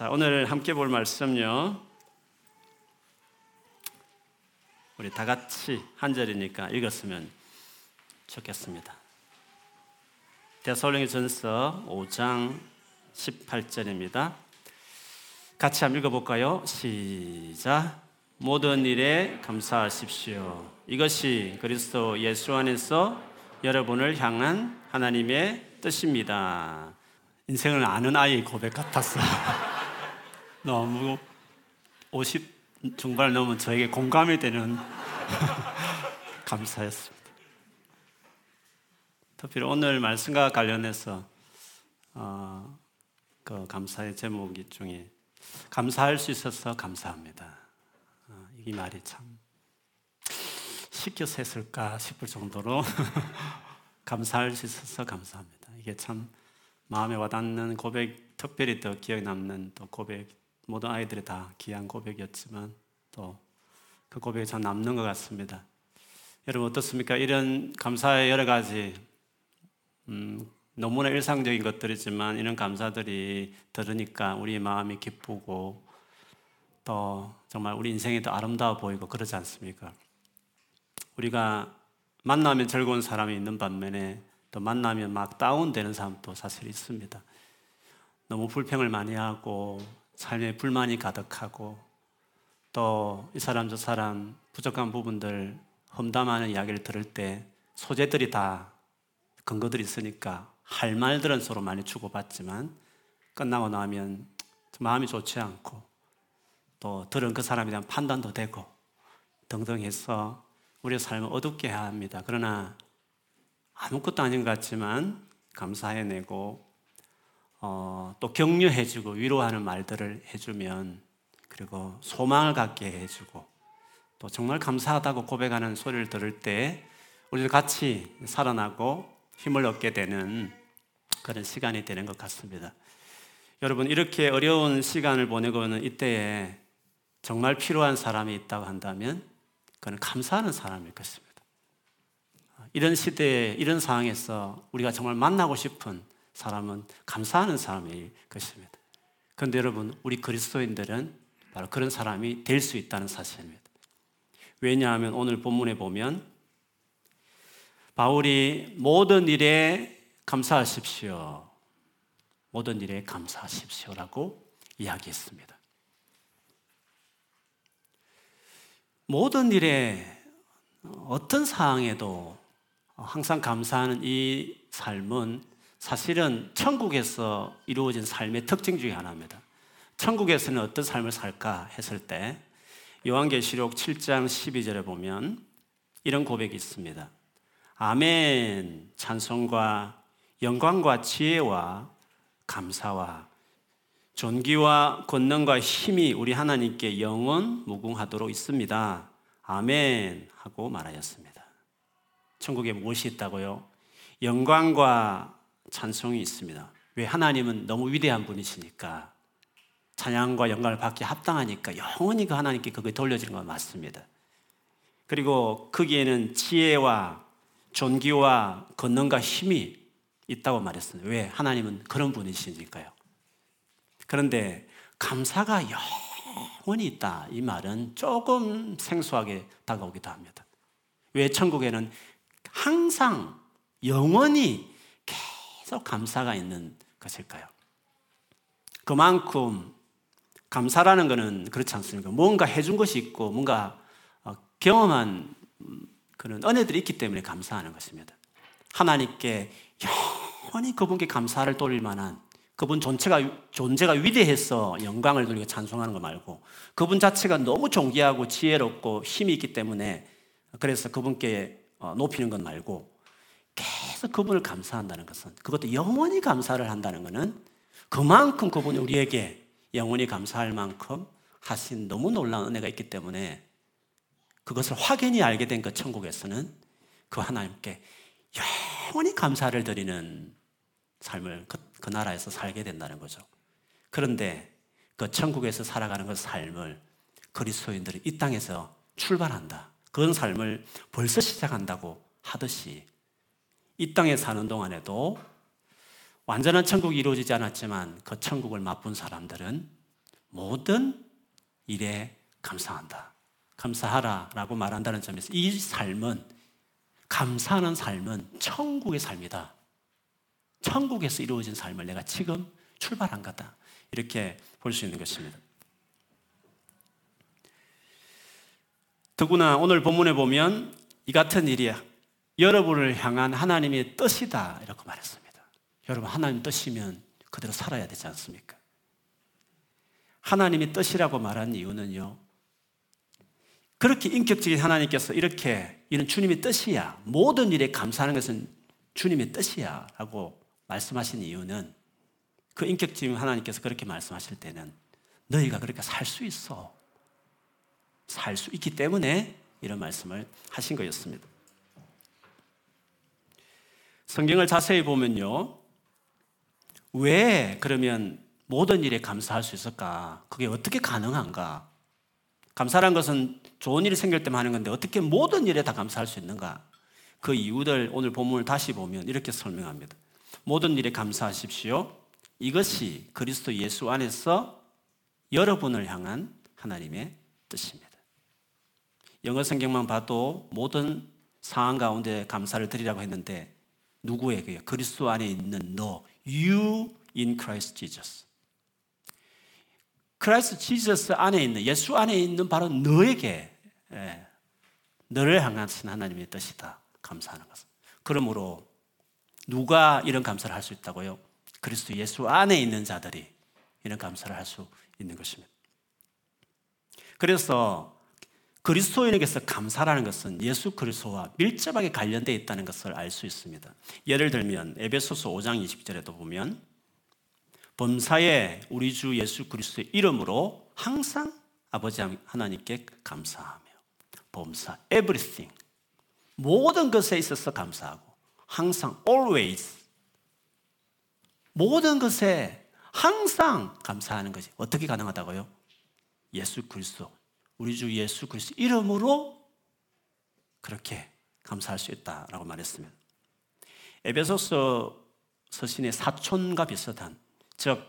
자, 오늘 함께 볼 말씀요. 우리 다 같이 한 절이니까 읽었으면 좋겠습니다. 데살로니전서 5장 18절입니다. 같이 한번 읽어볼까요? 시작. 모든 일에 감사하십시오. 이것이 그리스도 예수 안에서 여러분을 향한 하나님의 뜻입니다. 인생을 아는 아이의 고백 같았어. 너무 50 중반을 넘으면 저에게 공감이 되는 감사였습니다. 특히 오늘 말씀과 관련해서 어, 그 감사의 제목이 중에 감사할 수 있어서 감사합니다. 어, 이 말이 참 시켜서 했을까 싶을 정도로 감사할 수 있어서 감사합니다. 이게 참 마음에 와닿는 고백, 특별히 더 기억에 남는 또 고백, 모든 아이들이 다 귀한 고백이었지만 또 그 고백이 참 남는 것 같습니다. 여러분 어떻습니까? 이런 감사의 여러 가지 음, 너무나 일상적인 것들이지만 이런 감사들이 들으니까 우리 마음이 기쁘고 또 정말 우리 인생이 더 아름다워 보이고 그러지 않습니까? 우리가 만나면 즐거운 사람이 있는 반면에 또 만나면 막 다운되는 사람도 사실 있습니다. 너무 불평을 많이 하고 삶에 불만이 가득하고 또 이 사람 저 사람 부족한 부분들 험담하는 이야기를 들을 때 소재들이 다 근거들이 있으니까 할 말들은 서로 많이 주고받지만 끝나고 나면 마음이 좋지 않고 또 들은 그 사람에 대한 판단도 되고 등등 해서 우리의 삶을 어둡게 합니다. 그러나 아무것도 아닌 것 같지만 감사해내고 어, 또 격려해주고 위로하는 말들을 해주면 그리고 소망을 갖게 해주고 또 정말 감사하다고 고백하는 소리를 들을 때 우리도 같이 살아나고 힘을 얻게 되는 그런 시간이 되는 것 같습니다. 여러분 이렇게 어려운 시간을 보내고 있는 이때에 정말 필요한 사람이 있다고 한다면 그는 감사하는 사람일 것입니다. 이런 시대에 이런 상황에서 우리가 정말 만나고 싶은 사람은 감사하는 사람일 것입니다. 그런데 여러분 우리 그리스도인들은 바로 그런 사람이 될 수 있다는 사실입니다. 왜냐하면 오늘 본문에 보면 바울이 모든 일에 감사하십시오. 모든 일에 감사하십시오라고 이야기했습니다. 모든 일에 어떤 상황에도 항상 감사하는 이 삶은 사실은 천국에서 이루어진 삶의 특징 중에 하나입니다. 천국에서는 어떤 삶을 살까 했을 때 요한계시록 7장 12절에 보면 이런 고백이 있습니다. 아멘 찬송과 영광과 지혜와 감사와 존귀와 권능과 힘이 우리 하나님께 영원 무궁하도록 있습니다. 아멘 하고 말하였습니다. 천국에 무엇이 있다고요? 영광과 찬송이 있습니다. 왜 하나님은 너무 위대한 분이시니까 찬양과 영광을 받기 합당하니까 영원히 그 하나님께 그게 돌려지는 건 맞습니다. 그리고 거기에는 지혜와 존귀와 권능과 힘이 있다고 말했습니다. 왜? 하나님은 그런 분이시니까요. 그런데 감사가 영원히 있다. 이 말은 조금 생소하게 다가오기도 합니다. 왜 천국에는 항상 영원히 계속 감사가 있는 것일까요? 그만큼 감사라는 것은 그렇지 않습니까? 뭔가 해준 것이 있고 뭔가 어, 경험한 그런 은혜들이 있기 때문에 감사하는 것입니다. 하나님께 영원히 그분께 감사를 돌릴 만한 그분 존재가, 존재가 위대해서 영광을 돌리고 찬송하는 거 말고 그분 자체가 너무 존귀하고 지혜롭고 힘이 있기 때문에 그래서 그분께 어, 높이는 것 말고 계속 그분을 감사한다는 것은 그것도 영원히 감사를 한다는 것은 그만큼 그분이 우리에게 영원히 감사할 만큼 하신 너무 놀라운 은혜가 있기 때문에 그것을 확연히 알게 된 그 천국에서는 그 하나님께 영원히 감사를 드리는 삶을 그, 그 나라에서 살게 된다는 거죠. 그런데 그 천국에서 살아가는 그 삶을 그리스도인들이 이 땅에서 출발한다. 그런 삶을 벌써 시작한다고 하듯이 이 땅에 사는 동안에도 완전한 천국이 이루어지지 않았지만 그 천국을 맛본 사람들은 모든 일에 감사한다. 감사하라 라고 말한다는 점에서 이 삶은 감사하는 삶은 천국의 삶이다. 천국에서 이루어진 삶을 내가 지금 출발한 거다. 이렇게 볼 수 있는 것입니다. 더구나 오늘 본문에 보면 이 같은 일이 여러분을 향한 하나님의 뜻이다. 이렇게 말했습니다. 여러분, 하나님 뜻이면 그대로 살아야 되지 않습니까? 하나님의 뜻이라고 말한 이유는요. 그렇게 인격적인 하나님께서 이렇게 이는 주님의 뜻이야. 모든 일에 감사하는 것은 주님의 뜻이야. 라고 말씀하신 이유는 그 인격적인 하나님께서 그렇게 말씀하실 때는 너희가 그렇게 살 수 있어. 살 수 있기 때문에 이런 말씀을 하신 거였습니다. 성경을 자세히 보면요. 왜 그러면 모든 일에 감사할 수 있을까? 그게 어떻게 가능한가? 감사란 것은 좋은 일이 생길 때만 하는 건데 어떻게 모든 일에 다 감사할 수 있는가? 그 이유들 오늘 본문을 다시 보면 이렇게 설명합니다. 모든 일에 감사하십시오. 이것이 그리스도 예수 안에서 여러분을 향한 하나님의 뜻입니다. 영어 성경만 봐도 모든 상황 가운데 감사를 드리라고 했는데 누구에게요? 그리스도 안에 있는 너, you in Christ Jesus. Christ Jesus 안에 있는 예수 안에 있는 바로 너에게 예, 너를 향하신 하나님의 뜻이다. 감사하는 것은. 그러므로 누가 이런 감사를 할 수 있다고요? 그리스도 예수 안에 있는 자들이 이런 감사를 할 수 있는 것입니다. 그래서 그리스도인에게서 감사라는 것은 예수 그리스도와 밀접하게 관련되어 있다는 것을 알 수 있습니다. 예를 들면 에베소서 5장 20절에도 보면 범사에 우리 주 예수 그리스도의 이름으로 항상 아버지 하나님께 감사하며 범사 everything 모든 것에 있어서 감사하고 항상 always 모든 것에 항상 감사하는 것이 어떻게 가능하다고요? 예수 그리스도 우리 주 예수 그리스도 이름으로 그렇게 감사할 수 있다라고 말했습니다. 에베소서 서신의 사촌과 비슷한 즉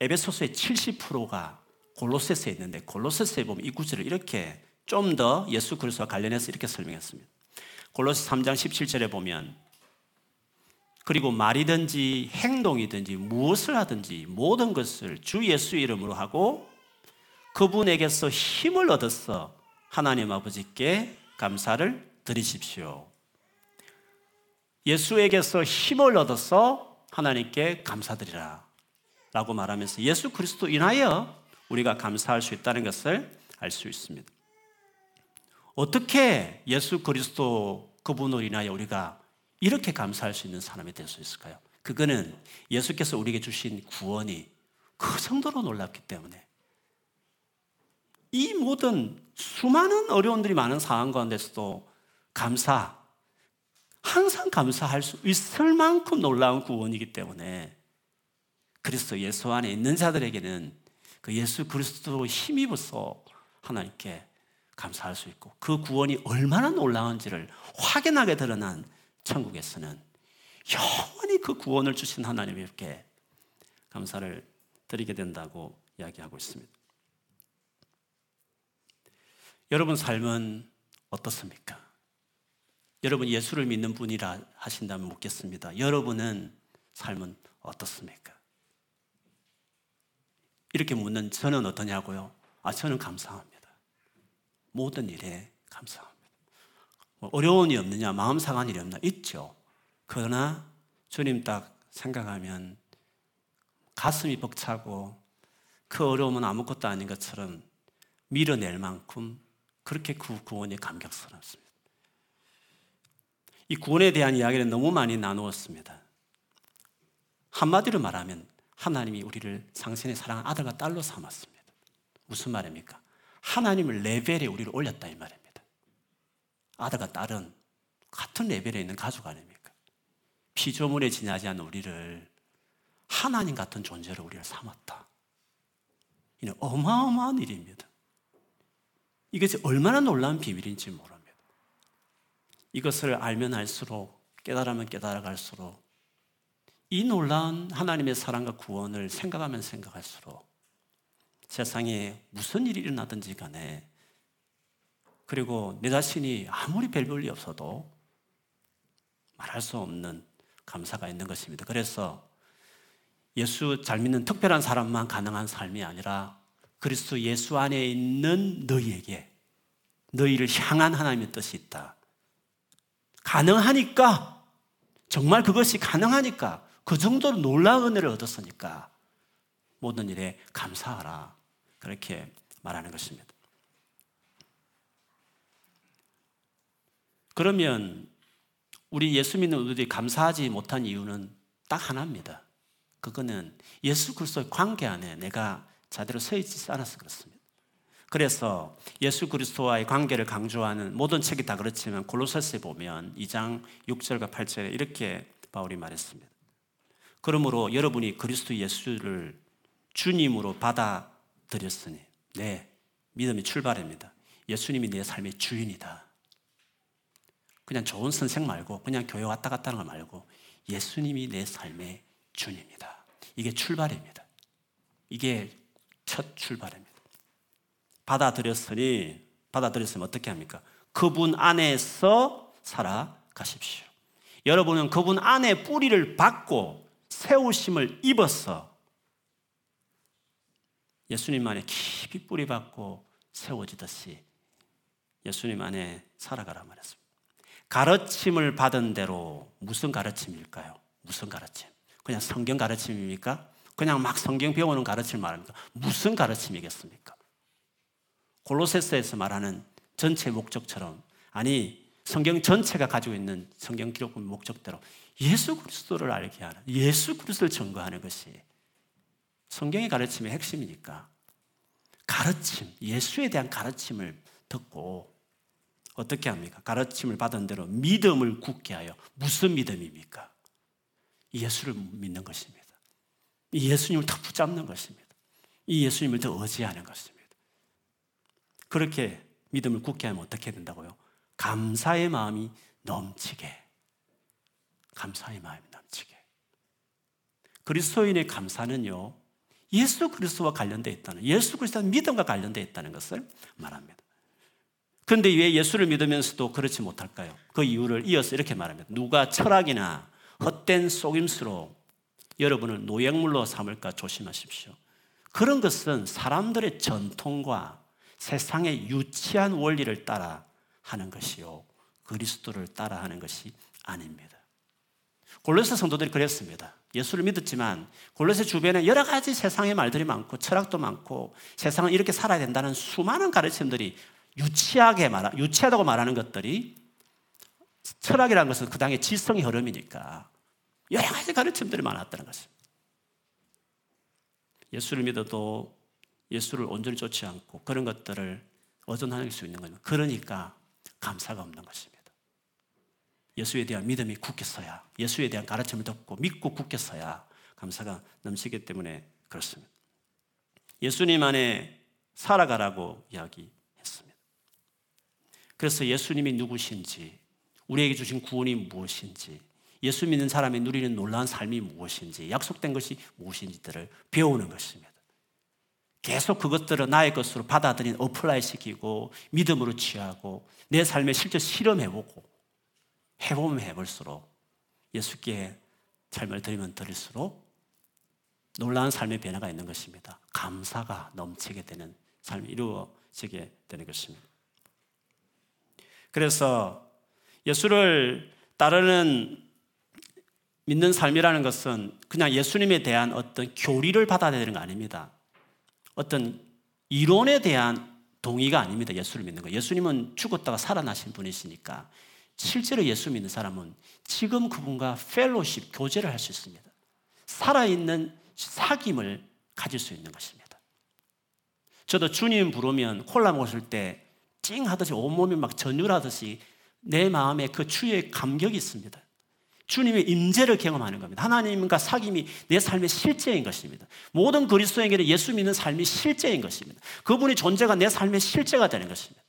에베소서의 70%가 골로새서에 있는데 골로새서에 보면 이 구절을 이렇게 좀 더 예수 그리스도와 관련해서 이렇게 설명했습니다. 골로새 3장 17절에 보면 그리고 말이든지 행동이든지 무엇을 하든지 모든 것을 주 예수 이름으로 하고 그분에게서 힘을 얻어서 하나님 아버지께 감사를 드리십시오. 예수에게서 힘을 얻어서 하나님께 감사드리라. 라고 말하면서 예수 그리스도 인하여 우리가 감사할 수 있다는 것을 알 수 있습니다. 어떻게 예수 그리스도 그분을 인하여 우리가 이렇게 감사할 수 있는 사람이 될 수 있을까요? 그거는 예수께서 우리에게 주신 구원이 그 정도로 놀랍기 때문에 이 모든 수많은 어려움들이 많은 상황 가운데서도 감사, 항상 감사할 수 있을 만큼 놀라운 구원이기 때문에 그리스도 예수 안에 있는 자들에게는 그 예수 그리스도 힘입어서 하나님께 감사할 수 있고 그 구원이 얼마나 놀라운지를 확인하게 드러난 천국에서는 영원히 그 구원을 주신 하나님께 감사를 드리게 된다고 이야기하고 있습니다. 여러분 삶은 어떻습니까? 여러분 예수를 믿는 분이라 하신다면 묻겠습니다. 여러분은 삶은 어떻습니까? 이렇게 묻는 저는 어떠냐고요? 아, 저는 감사합니다. 모든 일에 감사합니다. 뭐 어려운 일 없느냐, 마음 상한 일이 없나? 있죠. 그러나 주님 딱 생각하면 가슴이 벅차고 그 어려움은 아무것도 아닌 것처럼 밀어낼 만큼 그렇게 그 구원이 감격스럽습니다. 이 구원에 대한 이야기를 너무 많이 나누었습니다. 한마디로 말하면 하나님이 우리를 당신의 사랑한 아들과 딸로 삼았습니다. 무슨 말입니까? 하나님을 레벨에 우리를 올렸다 이 말입니다. 아들과 딸은 같은 레벨에 있는 가족 아닙니까? 피조물에 지나지 않는 우리를 하나님 같은 존재로 우리를 삼았다. 이는 어마어마한 일입니다. 이것이 얼마나 놀라운 비밀인지 모릅니다. 이것을 알면 알수록 깨달으면 깨달아갈수록 이 놀라운 하나님의 사랑과 구원을 생각하면 생각할수록 세상에 무슨 일이 일어나든지 간에 그리고 내 자신이 아무리 별 볼이 없어도 말할 수 없는 감사가 있는 것입니다. 그래서 예수 잘 믿는 특별한 사람만 가능한 삶이 아니라 그리스도 예수 안에 있는 너희에게 너희를 향한 하나님의 뜻이 있다. 가능하니까 정말 그것이 가능하니까 그 정도로 놀라운 은혜를 얻었으니까 모든 일에 감사하라. 그렇게 말하는 것입니다. 그러면 우리 예수 믿는 우리들이 감사하지 못한 이유는 딱 하나입니다. 그거는 예수 그리스도의 관계 안에 내가 자대로 서 있지 않아서 그렇습니다. 그래서 예수 그리스도와의 관계를 강조하는 모든 책이 다 그렇지만 골로새서에 보면 2장 6절과 8절에 이렇게 바울이 말했습니다. 그러므로 여러분이 그리스도 예수를 주님으로 받아들였으니 네 믿음이 출발입니다. 예수님이 내 삶의 주인이다. 그냥 좋은 선생 말고 그냥 교회 왔다 갔다 하는 거 말고 예수님이 내 삶의 주님이다. 이게 출발입니다. 이게 첫 출발입니다. 받아들였으니 받아들였으면 어떻게 합니까? 그분 안에서 살아가십시오. 여러분은 그분 안에 뿌리를 받고 세우심을 입어서 예수님 안에 깊이 뿌리 받고 세워지듯이 예수님 안에 살아가라 말했습니다. 가르침을 받은 대로 무슨 가르침일까요? 무슨 가르침? 그냥 성경 가르침입니까? 그냥 막 성경 배우는 가르침 말합니까? 무슨 가르침이겠습니까? 골로새서에서 말하는 전체 목적처럼 아니 성경 전체가 가지고 있는 성경 기록본 목적대로 예수 그리스도를 알게 하는 예수 그리스도를 증거하는 것이 성경의 가르침의 핵심이니까 가르침 예수에 대한 가르침을 듣고 어떻게 합니까? 가르침을 받은 대로 믿음을 굳게 하여 무슨 믿음입니까? 예수를 믿는 것입니다. 이 예수님을 더 붙잡는 것입니다. 이 예수님을 더 의지하는 것입니다. 그렇게 믿음을 굳게 하면 어떻게 된다고요? 감사의 마음이 넘치게. 감사의 마음이 넘치게. 그리스도인의 감사는요, 예수 그리스도와 관련되어 있다는, 예수 그리스도의 믿음과 관련되어 있다는 것을 말합니다. 그런데 왜 예수를 믿으면서도 그렇지 못할까요? 그 이유를 이어서 이렇게 말합니다. 누가 철학이나 헛된 속임수로 여러분을 노예물로 삼을까 조심하십시오. 그런 것은 사람들의 전통과 세상의 유치한 원리를 따라 하는 것이요. 그리스도를 따라 하는 것이 아닙니다. 골로새 성도들이 그랬습니다. 예수를 믿었지만 골로새 주변에 여러 가지 세상의 말들이 많고 철학도 많고 세상은 이렇게 살아야 된다는 수많은 가르침들이 유치하게 말 유치하다고 말하는 것들이 철학이라는 것은 그 당의 지성의 흐름이니까 여러 가지 가르침들이 많았다는 것입니다. 예수를 믿어도 예수를 온전히 쫓지 않고 그런 것들을 어존할 수 있는 거예요. 그러니까 감사가 없는 것입니다. 예수에 대한 믿음이 굳겠어야, 예수에 대한 가르침을 듣고 믿고 굳겠어야 감사가 넘치기 때문에 그렇습니다. 예수님 안에 살아가라고 이야기했습니다. 그래서 예수님이 누구신지, 우리에게 주신 구원이 무엇인지, 예수 믿는 사람이 누리는 놀라운 삶이 무엇인지, 약속된 것이 무엇인지들을 배우는 것입니다. 계속 그것들을 나의 것으로 받아들인 apply 시키고 믿음으로 취하고 내 삶에 실제 실험해보고 해보면 해볼수록 예수께 삶을 드리면 드릴수록 놀라운 삶의 변화가 있는 것입니다. 감사가 넘치게 되는 삶이 이루어지게 되는 것입니다. 그래서 예수를 따르는 믿는 삶이라는 것은 그냥 예수님에 대한 어떤 교리를 받아들이는 거 아닙니다. 어떤 이론에 대한 동의가 아닙니다. 예수를 믿는 거. 예수님은 죽었다가 살아나신 분이시니까 실제로 예수 믿는 사람은 지금 그분과 펠로십 교제를 할 수 있습니다. 살아있는 사귐을 가질 수 있는 것입니다. 저도 주님 부르면 콜라 먹을 때 찡 하듯이 온몸이 막 전율하듯이 내 마음에 그 추의 감격이 있습니다. 주님의 임재를 경험하는 겁니다. 하나님과 사귐이 내 삶의 실제인 것입니다. 모든 그리스도인에게는 예수 믿는 삶이 실제인 것입니다. 그분의 존재가 내 삶의 실제가 되는 것입니다.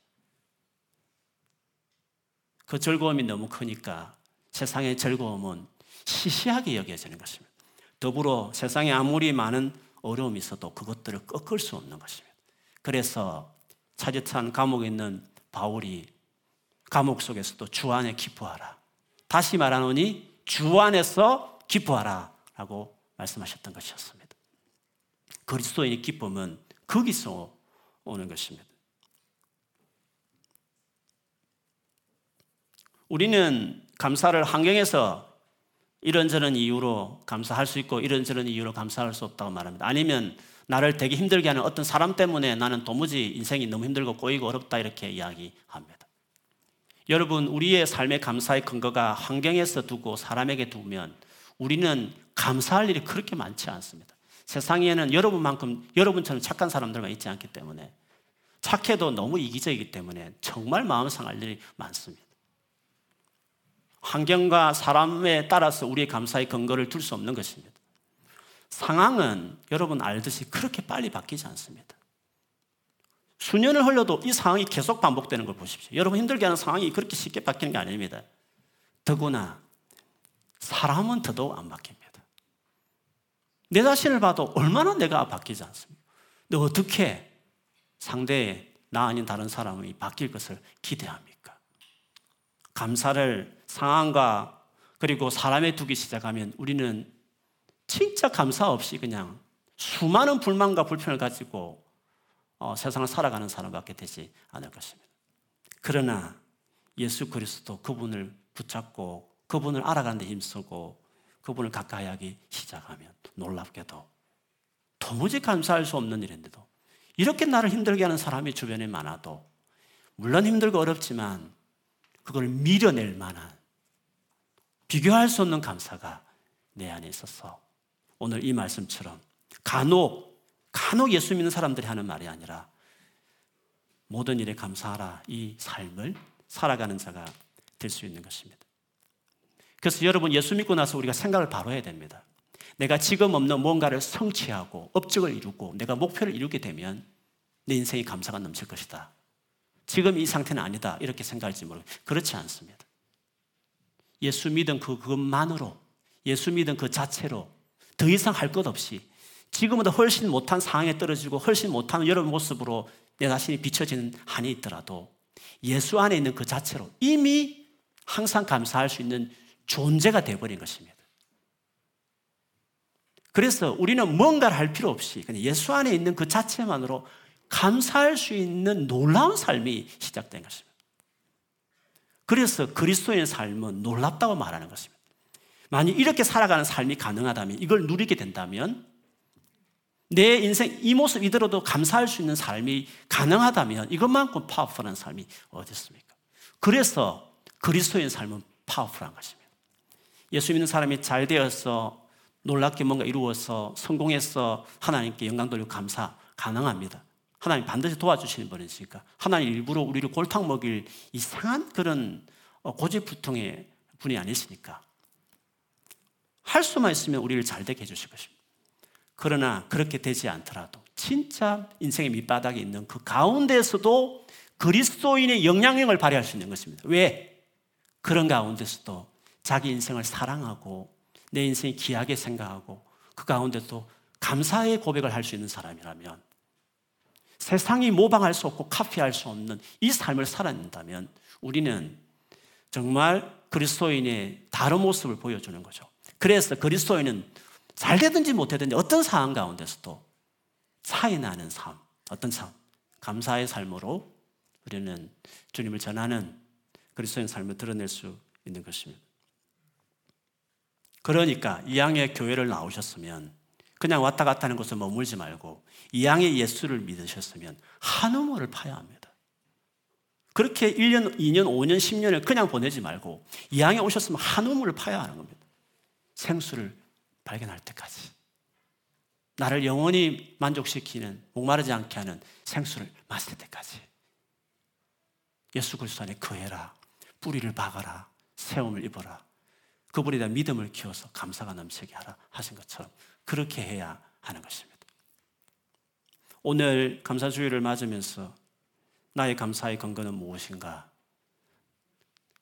그 즐거움이 너무 크니까 세상의 즐거움은 시시하게 여겨지는 것입니다. 더불어 세상에 아무리 많은 어려움이 있어도 그것들을 꺾을 수 없는 것입니다. 그래서 차지찬 감옥에 있는 바울이 감옥 속에서도 주 안에 기뻐하라. 다시 말하노니 주 안에서 기뻐하라. 라고 말씀하셨던 것이었습니다. 그리스도인의 기쁨은 거기서 오는 것입니다. 우리는 감사를 환경에서 이런저런 이유로 감사할 수 있고 이런저런 이유로 감사할 수 없다고 말합니다. 아니면 나를 되게 힘들게 하는 어떤 사람 때문에 나는 도무지 인생이 너무 힘들고 꼬이고 어렵다 이렇게 이야기합니다. 여러분, 우리의 삶의 감사의 근거가 환경에서 두고 사람에게 두면 우리는 감사할 일이 그렇게 많지 않습니다. 세상에는 여러분만큼 여러분처럼 착한 사람들만 있지 않기 때문에 착해도 너무 이기적이기 때문에 정말 마음 상할 일이 많습니다. 환경과 사람에 따라서 우리의 감사의 근거를 둘 수 없는 것입니다. 상황은 여러분 알듯이 그렇게 빨리 바뀌지 않습니다. 수년을 흘려도 이 상황이 계속 반복되는 걸 보십시오. 여러분 힘들게 하는 상황이 그렇게 쉽게 바뀌는 게 아닙니다. 더구나 사람은 더더욱 안 바뀝니다. 내 자신을 봐도 얼마나 내가 바뀌지 않습니까? 근데 어떻게 상대의 나 아닌 다른 사람이 바뀔 것을 기대합니까? 감사를 상황과 그리고 사람에 두기 시작하면 우리는 진짜 감사 없이 그냥 수많은 불만과 불편을 가지고 어, 세상을 살아가는 사람밖에 되지 않을 것입니다. 그러나 예수 그리스도 그분을 붙잡고 그분을 알아가는 데 힘쓰고 그분을 가까이 하기 시작하면 놀랍게도 도무지 감사할 수 없는 일인데도 이렇게 나를 힘들게 하는 사람이 주변에 많아도 물론 힘들고 어렵지만 그걸 밀어낼 만한 비교할 수 없는 감사가 내 안에 있어서 오늘 이 말씀처럼 간혹 간혹 예수 믿는 사람들이 하는 말이 아니라 모든 일에 감사하라 이 삶을 살아가는 자가 될 수 있는 것입니다. 그래서 여러분 예수 믿고 나서 우리가 생각을 바로 해야 됩니다. 내가 지금 없는 뭔가를 성취하고 업적을 이루고 내가 목표를 이루게 되면 내 인생이 감사가 넘칠 것이다. 지금 이 상태는 아니다. 이렇게 생각할지 모르고 그렇지 않습니다. 예수 믿은 그, 그것만으로 예수 믿은 그 자체로 더 이상 할 것 없이 지금보다 훨씬 못한 상황에 떨어지고 훨씬 못한 여러 모습으로 내 자신이 비춰지는 한이 있더라도 예수 안에 있는 그 자체로 이미 항상 감사할 수 있는 존재가 되어버린 것입니다. 그래서 우리는 뭔가를 할 필요 없이 그냥 예수 안에 있는 그 자체만으로 감사할 수 있는 놀라운 삶이 시작된 것입니다. 그래서 그리스도의 삶은 놀랍다고 말하는 것입니다. 만약 이렇게 살아가는 삶이 가능하다면, 이걸 누리게 된다면, 내 인생 이 모습 이대로도 감사할 수 있는 삶이 가능하다면, 이것만큼 파워풀한 삶이 어디 있습니까? 그래서 그리스도의 삶은 파워풀한 것입니다. 예수 믿는 사람이 잘 되어서 놀랍게 뭔가 이루어서 성공해서 하나님께 영광 돌리고 감사 가능합니다. 하나님 반드시 도와주시는 분이시니까 하나님 일부러 우리를 골탕 먹일 이상한 그런 어, 고집부통의 분이 아니시니까 할 수만 있으면 우리를 잘 되게 해주실 것입니다. 그러나 그렇게 되지 않더라도 진짜 인생의 밑바닥에 있는 그 가운데서도 그리스도인의 영향력을 발휘할 수 있는 것입니다. 왜? 그런 가운데서도 자기 인생을 사랑하고 내 인생이 귀하게 생각하고 그 가운데도 감사의 고백을 할 수 있는 사람이라면 세상이 모방할 수 없고 카피할 수 없는 이 삶을 살아낸다면 우리는 정말 그리스도인의 다른 모습을 보여주는 거죠. 그래서 그리스도인은 잘 되든지 못 되든지 어떤 상황 가운데서도 차이 나는 삶, 어떤 삶, 감사의 삶으로 우리는 주님을 전하는 그리스도인 삶을 드러낼 수 있는 것입니다. 그러니까 이양의 교회를 나오셨으면 그냥 왔다 갔다 하는 곳에 머물지 말고 이양의 예수를 믿으셨으면 한우물을 파야 합니다. 그렇게 1년, 2년, 5년, 10년을 그냥 보내지 말고 이양에 오셨으면 한우물을 파야 하는 겁니다. 생수를 발견할 때까지. 나를 영원히 만족시키는, 목마르지 않게 하는 생수를 마실 때까지. 예수 그리스도 안에 거해라. 뿌리를 박아라. 세움을 입어라. 그분에 대한 믿음을 키워서 감사가 넘치게 하라 하신 것처럼 그렇게 해야 하는 것입니다. 오늘 감사주의를 맞으면서 나의 감사의 근거는 무엇인가?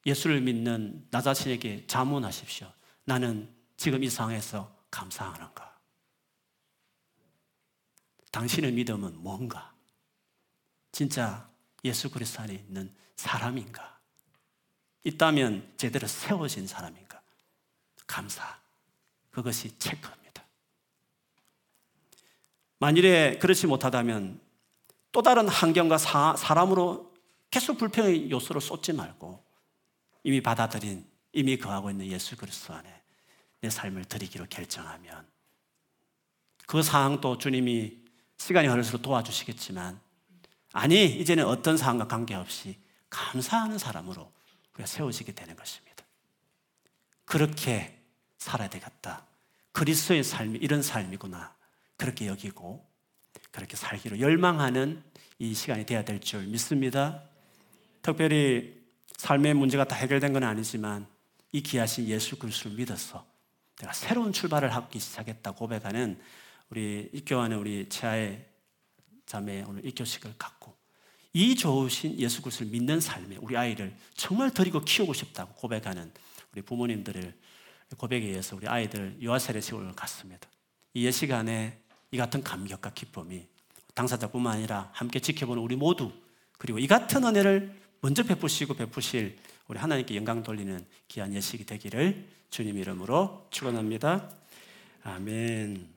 예수를 믿는 나 자신에게 자문하십시오. 나는 지금 이 상황에서 감사하는가? 당신의 믿음은 뭔가? 진짜 예수 그리스도 안에 있는 사람인가? 있다면 제대로 세워진 사람인가? 감사. 그것이 체크입니다. 만일에 그렇지 못하다면 또 다른 환경과 사, 사람으로 계속 불평의 요소를 쏟지 말고 이미 받아들인 이미 거하고 있는 예수 그리스도 안에 내 삶을 드리기로 결정하면 그 상황도 주님이 시간이 흐를수록 도와주시겠지만 아니 이제는 어떤 상황과 관계없이 감사하는 사람으로 우리가 세워지게 되는 것입니다. 그렇게 살아야 되겠다. 그리스도의 삶이 이런 삶이구나. 그렇게 여기고 그렇게 살기로 열망하는 이 시간이 되어야 될 줄 믿습니다. 특별히 삶의 문제가 다 해결된 건 아니지만 이 귀하신 예수 그리스도를 믿어서 내가 새로운 출발을 하기 시작했다 고백하는 우리 입교하는 우리 최하의 자매 오늘 입교식을 갖고 이 좋으신 예수 그리스도를 믿는 삶에 우리 아이를 정말 드리고 키우고 싶다고 고백하는 우리 부모님들을 고백에 의해서 우리 아이들 유아세례식을 오늘 갔습니다. 이 예시간에 이 같은 감격과 기쁨이 당사자뿐만 아니라 함께 지켜보는 우리 모두 그리고 이 같은 은혜를 먼저 베푸시고 베푸실 우리 하나님께 영광 돌리는 귀한 예식이 되기를 주님 이름으로 축원합니다. 아멘.